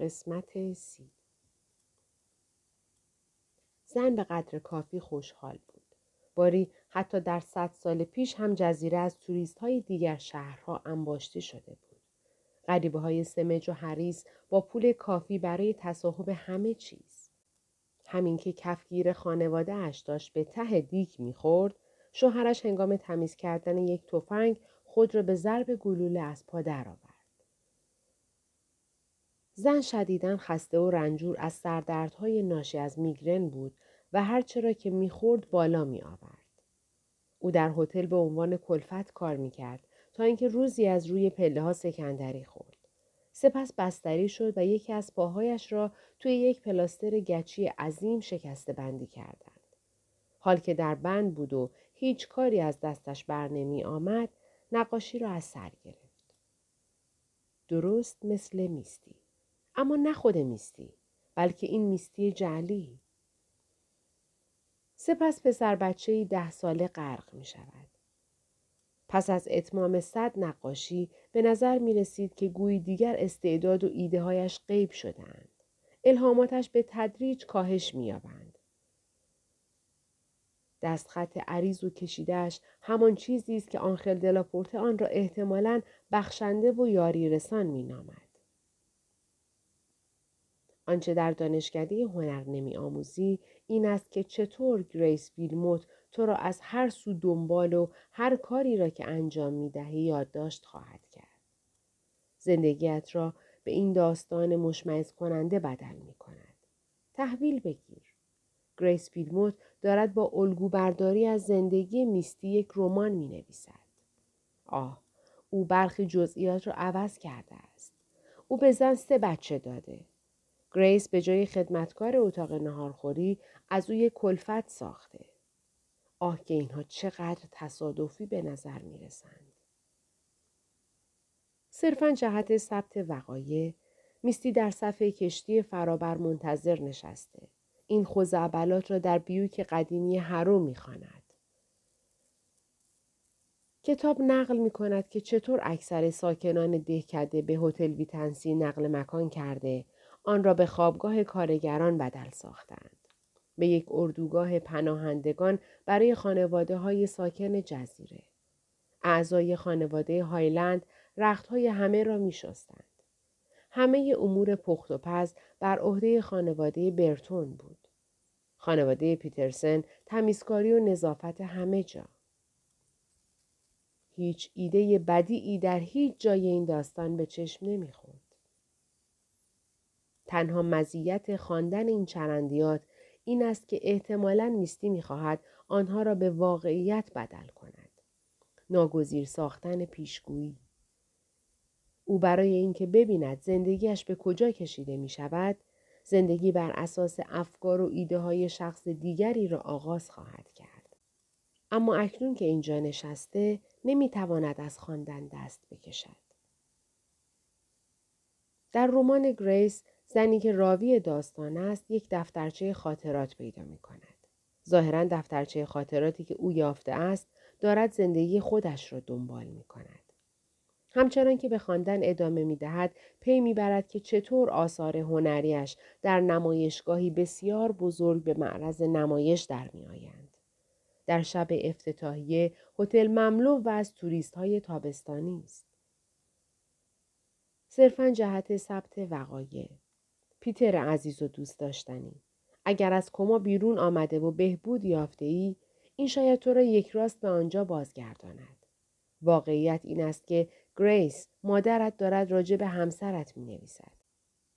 قسمت سی زن به قدر کافی خوشحال بود. باری حتی در صد سال پیش هم جزیره از توریست های دیگر شهرها انباشته شده بود. غریبه های سمج و حریس با پول کافی برای تصاحب همه چیز. همین که کفگیر خانواده اش داشت به ته دیک می‌خورد شوهرش هنگام تمیز کردن یک تفنگ خود را به ضرب گلوله از پا درآورد. زن شدیدن خسته و رنجور از سردردهای ناشی از میگرن بود و هرچه را که می‌خورد بالا می آورد. او در هتل به عنوان کلفت کار می‌کرد تا اینکه روزی از روی پله ها سکندری خورد. سپس بستری شد و یکی از پاهایش را توی یک پلاستر گچی عظیم شکسته بندی کردند. حال که در بند بود و هیچ کاری از دستش بر نمی آمد، نقاشی را از سر گرفت. درست مثل میستی. اما نه خود میستی بلکه این میستی جعلی سپس پسر بچه ده ساله غرق می شود. پس از اتمام صد نقاشی به نظر می رسید که گویی دیگر استعداد و ایده هایش غیب شدند. الهاماتش به تدریج کاهش می یابند. دستخط عریض و کشیدهش همان چیزی است که آنخل دلاپورته آن را احتمالاً بخشنده و یاری رسان می نامد. آنچه در دانشکده هنر نمی آموزی این است که چطور گریس ویلموت تو را از هر سو دنبال و هر کاری را که انجام می دهی یادداشت خواهد کرد. زندگیت را به این داستان مشمعز کننده بدل می کند. تحویل بگیر. گریس ویلموت دارد با الگو برداری از زندگی میستی یک رمان می نویسد. آه، او برخی جزئیات را عوض کرده است. او به زن سه بچه داده. گریس به جای خدمتکار اتاق نهارخوری از او یک کلفت ساخته. آه که اینها چقدر تصادفی به نظر می رسند. صرفا جهت ثبت وقایع میستی در صفحه کشتی فرابر منتظر نشسته. این خوزعبلات را در بیوک قدیمی هرو می‌خواند. کتاب نقل می کند که چطور اکثر ساکنان دهکده به هتل ویتنسی نقل مکان کرده آن را به خوابگاه کارگران بدل ساختند. به یک اردوگاه پناهندگان برای خانواده های ساکن جزیره. اعضای خانواده هایلند های همه را می شستند. همه امور پخت و پز بر عهده خانواده برتون بود. خانواده پیترسن تمیزکاری و نظافت همه جا. هیچ ایده بدی در هیچ جای این داستان به چشم نمی‌خورد. تنها مزیت خواندن این چرندیات این است که احتمالا میستی می‌خواهد آنها را به واقعیت بدل کند. ناگزیر ساختن پیشگویی. او برای اینکه ببیند زندگیش به کجا کشیده می شود، زندگی بر اساس افکار و ایده های شخص دیگری را آغاز خواهد کرد. اما اکنون که اینجا نشسته نمی‌تواند از خواندن دست بکشد. در رمان گریس زنی که راوی داستان است یک دفترچه خاطرات پیدا می کند. ظاهرا دفترچه خاطراتی که او یافته است دارد زندگی خودش را دنبال می کند. همچنان که به خواندن ادامه می دهد پی می برد که چطور آثار هنریش در نمایشگاهی بسیار بزرگ به معرض نمایش در می آیند. در شب افتتاحیه هتل مملو و از توریست های تابستانی است. صرفا جهت ثبت وقایع پیتر عزیز و دوست داشتنی. اگر از کما بیرون آمده و بهبود یافته ای، این شاید تو را یک راست به آنجا بازگرداند. واقعیت این است که گریس مادرت دارد راجع به همسرت می نویسد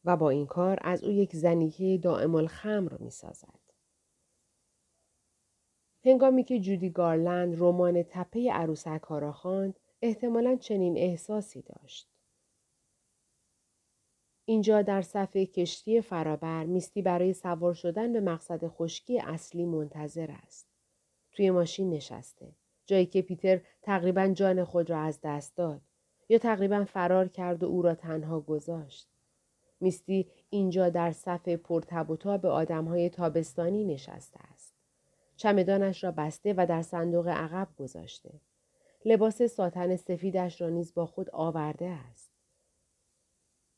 و با این کار از او یک زنیه دائم الخمر می سازد. هنگامی که جودی گارلند رمان تپه عروسک ها را خواند احتمالا چنین احساسی داشت. اینجا در صفحه کشتی فرابر میستی برای سوار شدن به مقصد خشکی اصلی منتظر است. توی ماشین نشسته. جایی که پیتر تقریبا جان خود را از دست داد یا تقریبا فرار کرد و او را تنها گذاشت. میستی اینجا در صفحه پرتب و تاب های تابستانی نشسته است. چمدانش را بسته و در صندوق عقب گذاشته. لباس ساتن سفیدش را نیز با خود آورده است.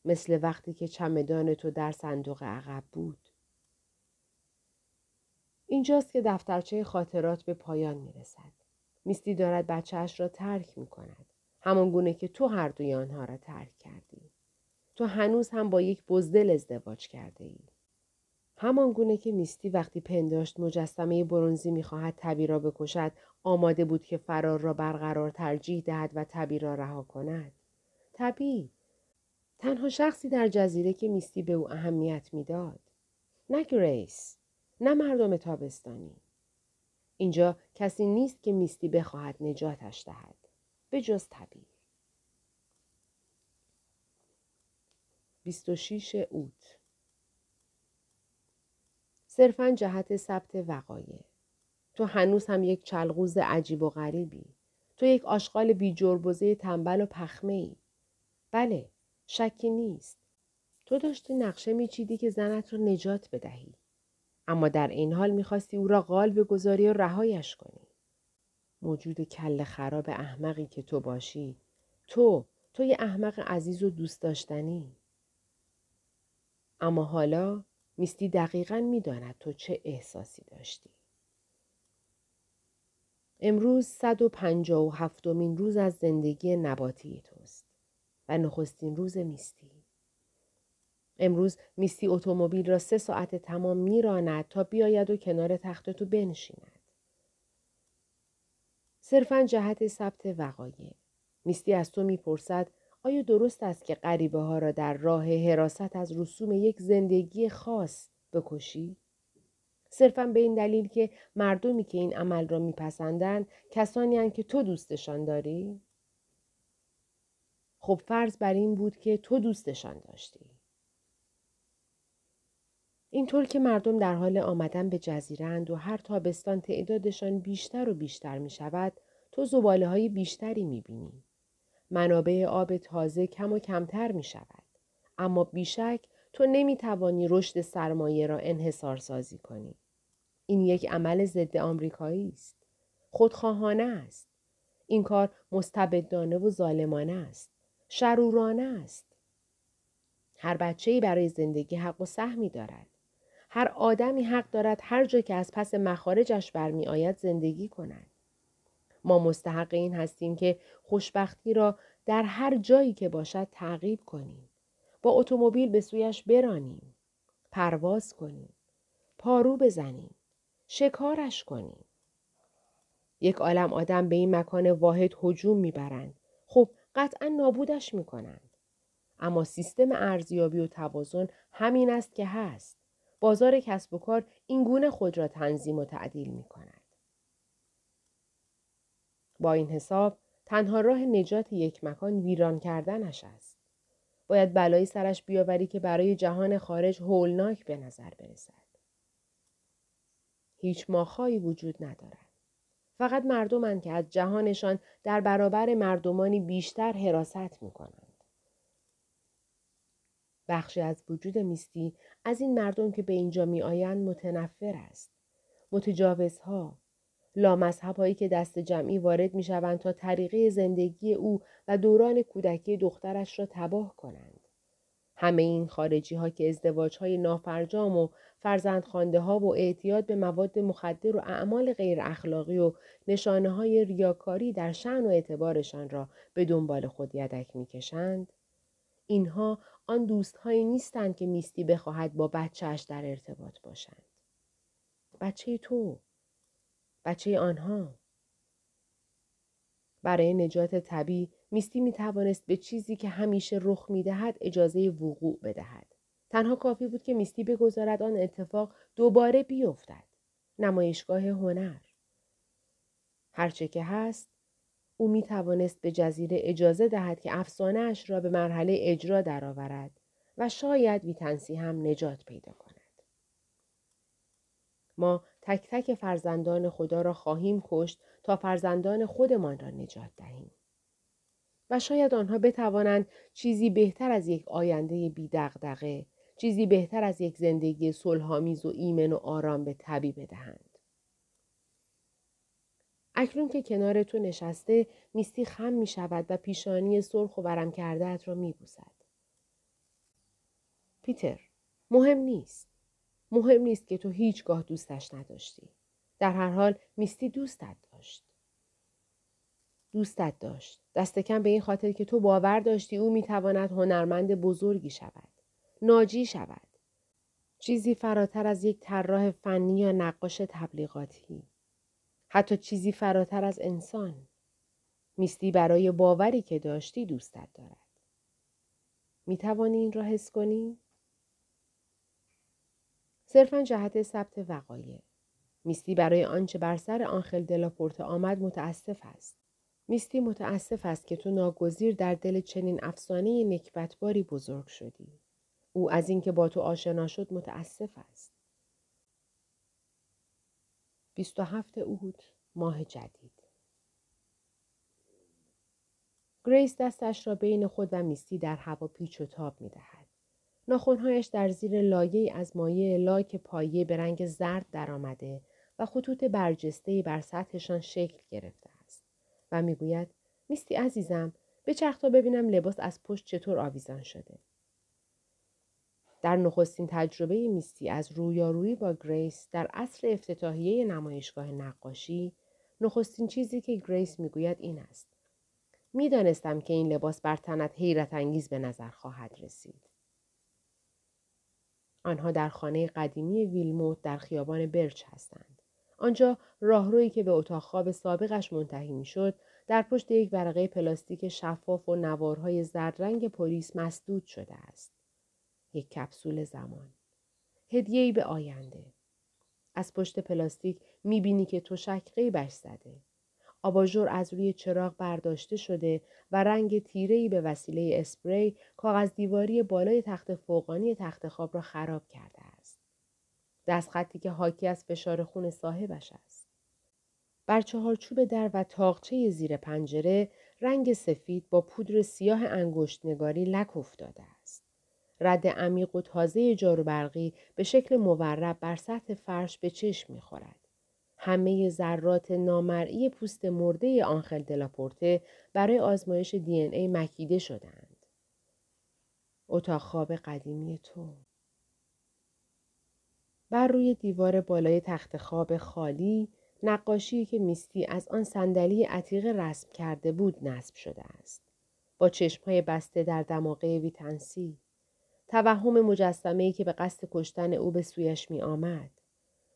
مثل وقتی که چمدان تو در صندوق عقب بود. اینجاست که دفترچه خاطرات به پایان می رسد. میستی دارد بچهش را ترک می کند. همان گونه که تو هر دوی آنها را ترک کردی. تو هنوز هم با یک بزدل ازدواج کرده ای. همان گونه که میستی وقتی پنداشت مجسمه برونزی می‌خواهد تبی را بکشد آماده بود که فرار را برقرار ترجیح دهد و تبی را رها کند. تبی تنها شخصی در جزیره که میستی به او اهمیت می‌داد. نه گریس. نه مردم تابستانی. اینجا کسی نیست که میستی بخواهد نجاتش دهد. به جز طبیع. 26 اوت صرفا جهت ثبت وقایع تو هنوز هم یک چلغوز عجیب و غریبی تو یک آشغال بی جربزه تنبل و پخمه ای. بله شکی نیست. تو داشتی نقشه میچیدی که زنت را نجات بدهی. اما در این حال می‌خواستی او را قال بگذاری و رهایش کنی. موجود کل خراب احمقی که تو باشی تو تو یه احمق عزیز و دوست داشتنی. اما حالا میستی دقیقا می‌داند تو چه احساسی داشتی. امروز صد و پنجا و هفتمین روز از زندگی نباتی توست. و نخستین روز میستی امروز میستی اتومبیل را سه ساعت تمام میراند تا بیاید و کنار تخت تو بنشیند. صرفا جهت ثبت وقایع. میستی از تو می‌پرسد آیا درست است که غریبه ها را در راه حراست از رسوم یک زندگی خاص بکشی؟ صرفا به این دلیل که مردمی که این عمل را میپسندند کسانی که تو دوستشان داری؟ خب فرض بر این بود که تو دوستشان داشتی. اینطور که مردم در حال آمدن به جزیرند و هر تابستان تعدادشان بیشتر و بیشتر می شود تو زباله های بیشتری می بینی. منابع آب تازه کم و کمتر می شود. اما بیشک تو نمی توانی رشد سرمایه را انحصار سازی کنی. این یک عمل ضد آمریکایی است. خودخواهانه است. این کار مستبدانه و ظالمانه است. شرورانه است. هر بچه برای زندگی حق و سهمی دارد. هر آدمی حق دارد هر جا که از پس مخارجش برمی آید زندگی کند. ما مستحق این هستیم که خوشبختی را در هر جایی که باشد تعقیب کنیم. با اتومبیل به سویش برانیم. پرواز کنیم. پارو بزنیم. شکارش کنیم. یک عالم آدم به این مکان واحد هجوم می‌برند. خب قطعا نابودش می‌کنند. اما سیستم ارزیابی و توازن همین است که هست. بازار کسب و کار این گونه خود را تنظیم و تعدیل می کند. با این حساب تنها راه نجات یک مکان ویران کردنش است. باید بلایی سرش بیاوری که برای جهان خارج هولناک به نظر برسد. هیچ ماخایی وجود ندارد. فقط مردمند که از جهانشان در برابر مردمانی بیشتر حراست می کنند. بخشی از وجود میستی از این مردم که به اینجا می آیند متنفر است. متجاوزها، لامذهبهایی که دست جمعی وارد می شوند تا طریقه زندگی او و دوران کودکی دخترش را تباه کنند. همه این خارجی ها که ازدواج های نافرجام و فرزندخوانده ها و اعتیاد به مواد مخدر و اعمال غیر اخلاقی و نشانه های ریاکاری در شعن و اعتبارشان را به دنبال خود یدک می کشند. اینها آن دوستهایی نیستند که میستی بخواهد با بچهش در ارتباط باشند. بچه تو. بچه آنها. برای نجات طبی میستی می توانست به چیزی که همیشه رخ می دهد اجازه وقوع بدهد. تنها کافی بود که میستی بگذارد آن اتفاق دوباره بیفتد. نمایشگاه هنر. هرچه که هست او می توانست به جزیره اجازه دهد که افسانهاش را به مرحله اجرا درآورد و شاید ویتنسی هم نجات پیدا کند. ما تک تک فرزندان خدا را خواهیم کشت تا فرزندان خودمان را نجات دهیم. و شاید آنها بتوانند چیزی بهتر از یک آینده بیدغدغه، چیزی بهتر از یک زندگی صلحآمیز و ایمن و آرام به طبی بدهند. اکنون که کنار تو نشسته میستی خم می شود و پیشانی سرخ و ورم کرده ات را می بوسد. پیتر مهم نیست. مهم نیست که تو هیچگاه دوستش نداشتی. در هر حال میستی دوستت داشت. دوستت داشت. دست کم به این خاطر که تو باور داشتی او می‌تواند هنرمند بزرگی شود. ناجی شود. چیزی فراتر از یک طراح فنی یا نقاش تبلیغاتی. حتی چیزی فراتر از انسان. میستی برای باوری که داشتی دوستت دارد. می توانی این را حس کنی؟ صرفا جهت ثبت وقایع. میستی برای آنچه بر سر آنخل دلاپورت آمد متاسف است. میستی متاسف است که تو ناگزیر در دل چنین افسانه نکبتباری بزرگ شدی. او از اینکه با تو آشنا شد متاسف است. 27 اوت ماه جدید گریس دستش را بین خود و میستی در هوا پیچ و تاب می دهد. ناخونهایش در زیر لایه از مایه لاک پایه به رنگ زرد درآمده و خطوط برجسته بر سطحشان شکل گرفته می‌گوید میستی عزیزم بچرخ تا ببینم لباس از پشت چطور آویزان شده. در نخستین تجربه میستی از رویارویی با گریس در عصر افتتاحیه نمایشگاه نقاشی نخستین چیزی که گریس می‌گوید این است. می‌دانستم که این لباس بر تنت حیرت انگیز به نظر خواهد رسید. آنها در خانه قدیمی ویلموت در خیابان برچ هستند. آنجا راهرویی که به اتاق خواب سابقش منتهی می‌شد در پشت یک ورقه پلاستیک شفاف و نوارهای زرد پلیس مسدود شده است یک کپسول زمان. هدیه‌ای به آینده. از پشت پلاستیک می‌بینی که تشک قیبش زده. آباژور از روی چراغ برداشته شده و رنگ تیرهی به وسیله اسپری کاغذ دیواری بالای تخت فوقانی تخت خواب را خراب کرده است. دست خطی که حاکی از فشار خون صاحبش است. بر چهارچوب در و تاقچه زیر پنجره رنگ سفید با پودر سیاه انگشت نگاری لک افتاده است. رد عمیق و تازه جارو برقی به شکل مورب بر سطح فرش به چشم می‌خورد. همه ذرات نامرئی پوست مرده آنخل دلاپورته برای آزمایش دی ای مکیده شدند. اتاق خواب قدیمی تو بر روی دیوار بالای تخت خواب خالی نقاشی که میستی از آن صندلی عتیق رسم کرده بود نصب شده است. با چشمهای بسته در دماغه ویتنسی توهم مجسمه که به قصد کشتن او به سویش می آمد.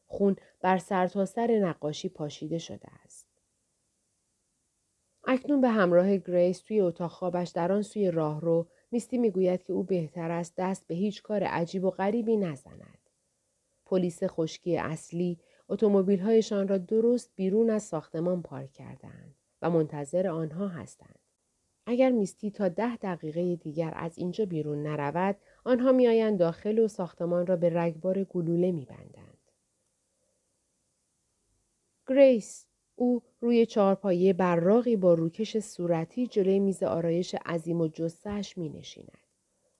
خون بر سرتاسر سر نقاشی پاشیده شده است. اکنون به همراه گریس توی اتاق خوابش در آن سوی راهرو میستی می‌گوید که او بهتر است دست به هیچ کار عجیب و غریبی نزند. پلیس خشکی اصلی اتومبیل‌هایشان را درست بیرون از ساختمان پارک کردند و منتظر آنها هستند. اگر میستی تا ده دقیقه دیگر از اینجا بیرون نرود آنها میآیند داخل و ساختمان را به رگبار گلوله میبندند گریس او روی چهارپایه براقی با روکش صورتی جلوی میز آرایش عظیم و جسهش می نشیند.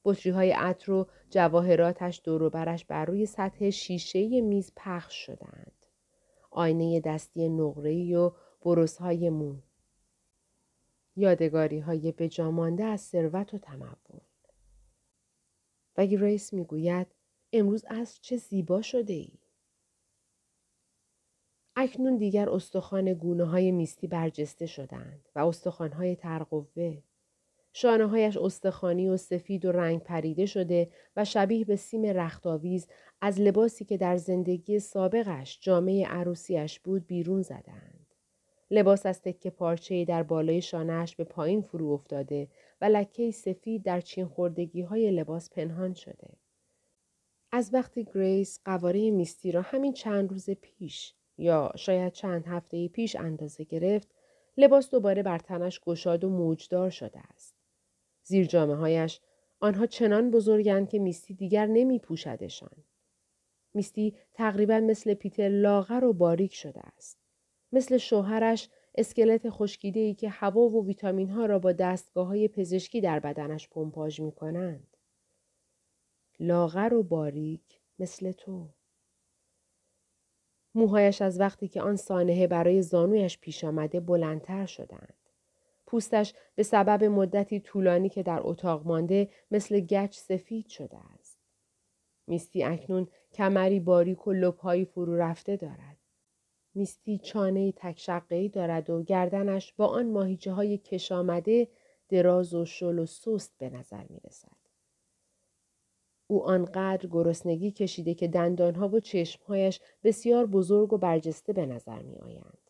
بطری های عطر و جواهراتش دوروبرش بر روی سطح شیشه میز پخش شدند. آینه دستی نقره‌ای و بروس های مو. یادگاری های بجامانده از ثروت و تمول. و گریس می‌گوید امروز از چه زیبا شده ای؟ اکنون دیگر استخوان گونه های میستی برجسته شدند و استخوان های ترقوه. شانه هایش استخوانی و سفید و رنگ پریده شده و شبیه به سیم رختاویز از لباسی که در زندگی سابقش جامعه عروسیش بود بیرون زدند. لباس از تکه پارچه در بالای شانهش به پایین فرو افتاده و لکه سفید در چین خوردگی های لباس پنهان شده. از وقتی گریس قواره میستی را همین چند روز پیش یا شاید چند هفته پیش اندازه گرفت، لباس دوباره بر تنش گشاد و موجدار شده است. زیر جامعه هایش آنها چنان بزرگند که میستی دیگر نمی پوشدشان. میستی تقریبا مثل پیتر لاغر و باریک شده است. مثل شوهرش اسکلت خشکیده ای که هوا و ویتامین ها را با دستگاه های پزشکی در بدنش پمپاژ می کنند. لاغر و باریک مثل تو. موهایش از وقتی که آن سانحه برای زانویش پیش آمده بلندتر شدند. پوستش به سبب مدتی طولانی که در اتاق مانده مثل گچ سفید شده است. میستی اکنون کمری باریک و لپهایی فرو رفته دارد. میستی چانه تک دارد و گردنش با آن ماهیچه های کش آمده دراز و شل و سست به نظر می رسد. او آنقدر گرسنگی کشیده که دندانها و چشمهایش بسیار بزرگ و برجسته به نظر می آیند.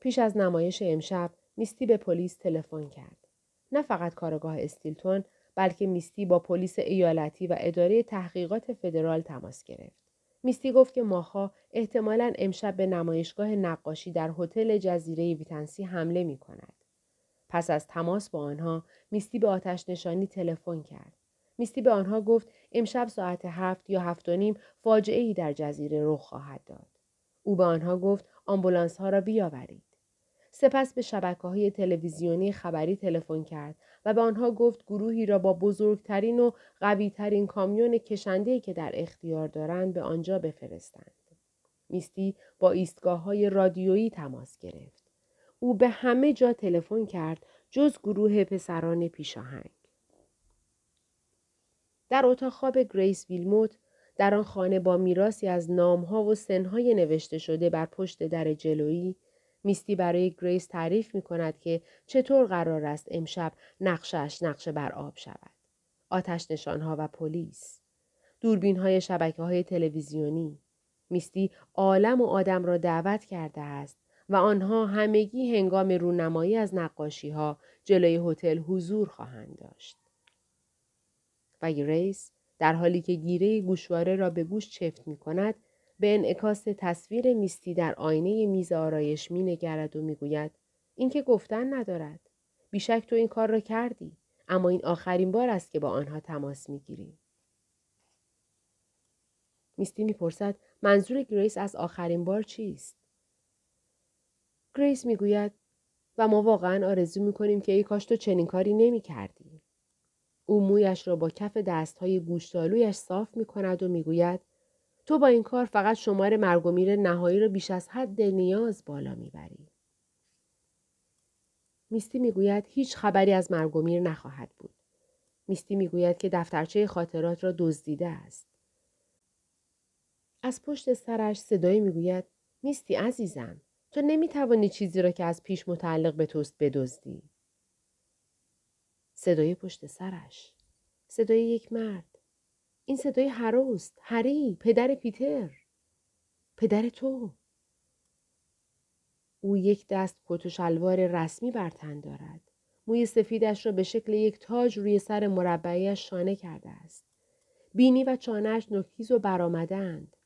پیش از نمایش امشب میستی به پلیس تلفن کرد. نه فقط کارگاه استیلتون بلکه میستی با پلیس ایالتی و اداره تحقیقات فدرال تماس گرفت. میستی گفت که ماها احتمالا امشب به نمایشگاه نقاشی در هتل جزیره ویتنسی حمله می کند. پس از تماس با آنها میستی به آتش نشانی تلفن کرد. میستی به آنها گفت امشب ساعت هفت یا هفت و نیم فاجعه ای در جزیره رخ خواهد داد. او به آنها گفت آمبولانس ها را بیاورید. سپس به شبکه های تلویزیونی خبری تلفن کرد و به آنها گفت گروهی را با بزرگترین و قویترین کامیون کشنده که در اختیار دارند به آنجا بفرستند. میستی با ایستگاه های رادیویی تماس گرفت. او به همه جا تلفن کرد جز گروه پسران پیشاهنگ. در اتاق خواب گریس ویلموت در آن خانه با میراسی از نامها و سنهای نوشته شده بر پشت در جلویی میستی برای گریس تعریف می کند که چطور قرار است امشب نقشش نقشه بر آب شود. آتش نشانها و پلیس. دوربین های شبکه های تلویزیونی. میستی عالم و آدم را دعوت کرده است و آنها همگی هنگام رونمایی از نقاشی ها جلوی هتل حضور خواهند داشت. و گریس در حالی که گیره گوشواره را به گوش چفت می کند به انعکاس تصویر میستی در آینه میز آرایش می نگرد و می‌گوید این که گفتن ندارد. بیشک تو این کار را کردی. اما این آخرین بار است که با آنها تماس می‌گیری. میستی می‌پرسد منظور گریس از آخرین بار چیست؟ گریس می‌گوید و ما واقعا آرزو می‌کنیم که ای کاش تو چنین کاری نمی کردی. او مویش را با کف دستهای گوشتالویش صاف می کند و می‌گوید تو با این کار فقط شمار مرگ و میر نهایی را بیش از حد نیاز بالا می‌بری. میستی می‌گوید هیچ خبری از مرگ و میر نخواهد بود. میستی می‌گوید که دفترچه خاطرات را دزدیده است. از پشت سرش صدایی می‌گوید میستی عزیزم تو نمی‌توانی چیزی را که از پیش متعلق به توست بدزدی. صدای پشت سرش. صدای یک مرد. این صدای هروست هری پدر پیتر. پدر تو. او یک دست کت و شلوار رسمی بر تن دارد. موی سفیدش را به شکل یک تاج روی سر مربعیش شانه کرده است. بینی و چانهش نکیز و برآمدهاند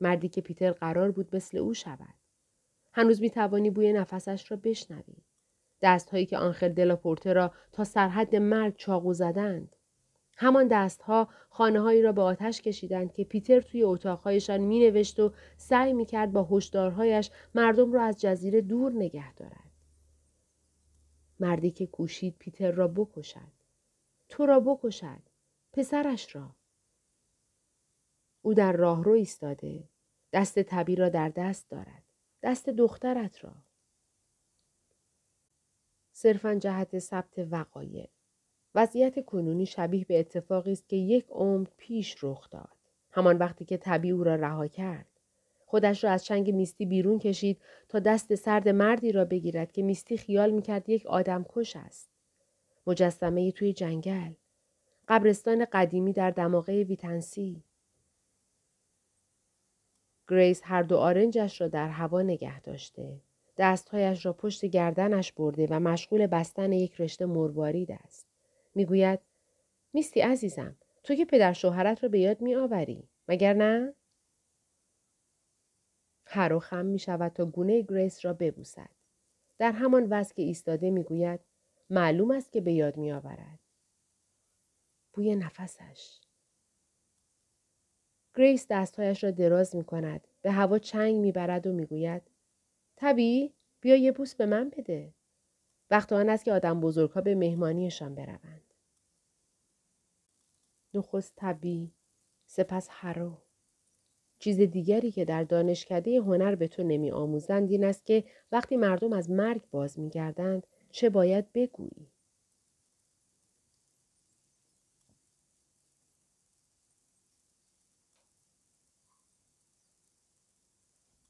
مردی که پیتر قرار بود مثل او شود. هنوز می توانی بوی نفسش را بشنوی. دستهایی که آنخل دلاپورته را تا سرحد مرگ چاقو زدند همان دستها خانه هایی را به آتش کشیدند که پیتر توی اتاقهایشان می نوشت و سعی می کرد با هشدارهایش مردم را از جزیره دور نگه دارد. مردی که کوشید پیتر را بکشد. تو را بکشد. پسرش را. او در راهرو ایستاده. دست طبی را در دست دارد. دست دخترت را. صرفا جهت ثبت وقایع وضعیت کنونی شبیه به اتفاقی است که یک عمر پیش رخ داد. همان وقتی که طبی او را رها کرد. خودش را از چنگ میستی بیرون کشید تا دست سرد مردی را بگیرد که میستی خیال می‌کرد یک آدم کش است. مجسمه توی جنگل. قبرستان قدیمی در دماغه ویتنسی. گریس هر دو آرنجش را در هوا نگه داشته. دستهایش را پشت گردنش برده و مشغول بستن یک رشته مروارید است. می‌گوید میستی عزیزم تو که پدر شوهرت را به یاد می آوری مگر نه؟ هرو خم می شود تا گونه گریس را ببوسد. در همان وضع که ایستاده می گوید معلوم است که به یاد می آورد. بوی نفسش. گریس دستهایش را دراز می کند. به هوا چنگ می برد و می گوید طبی بیا یه بوس به من بده. وقت آن است که آدم بزرگها به مهمانیشان بروند. نخست طبی سپس هرو چیز دیگری که در دانشکده هنر به تو نمی آموزند این است که وقتی مردم از مرگ باز می گردند چه باید بگویی؟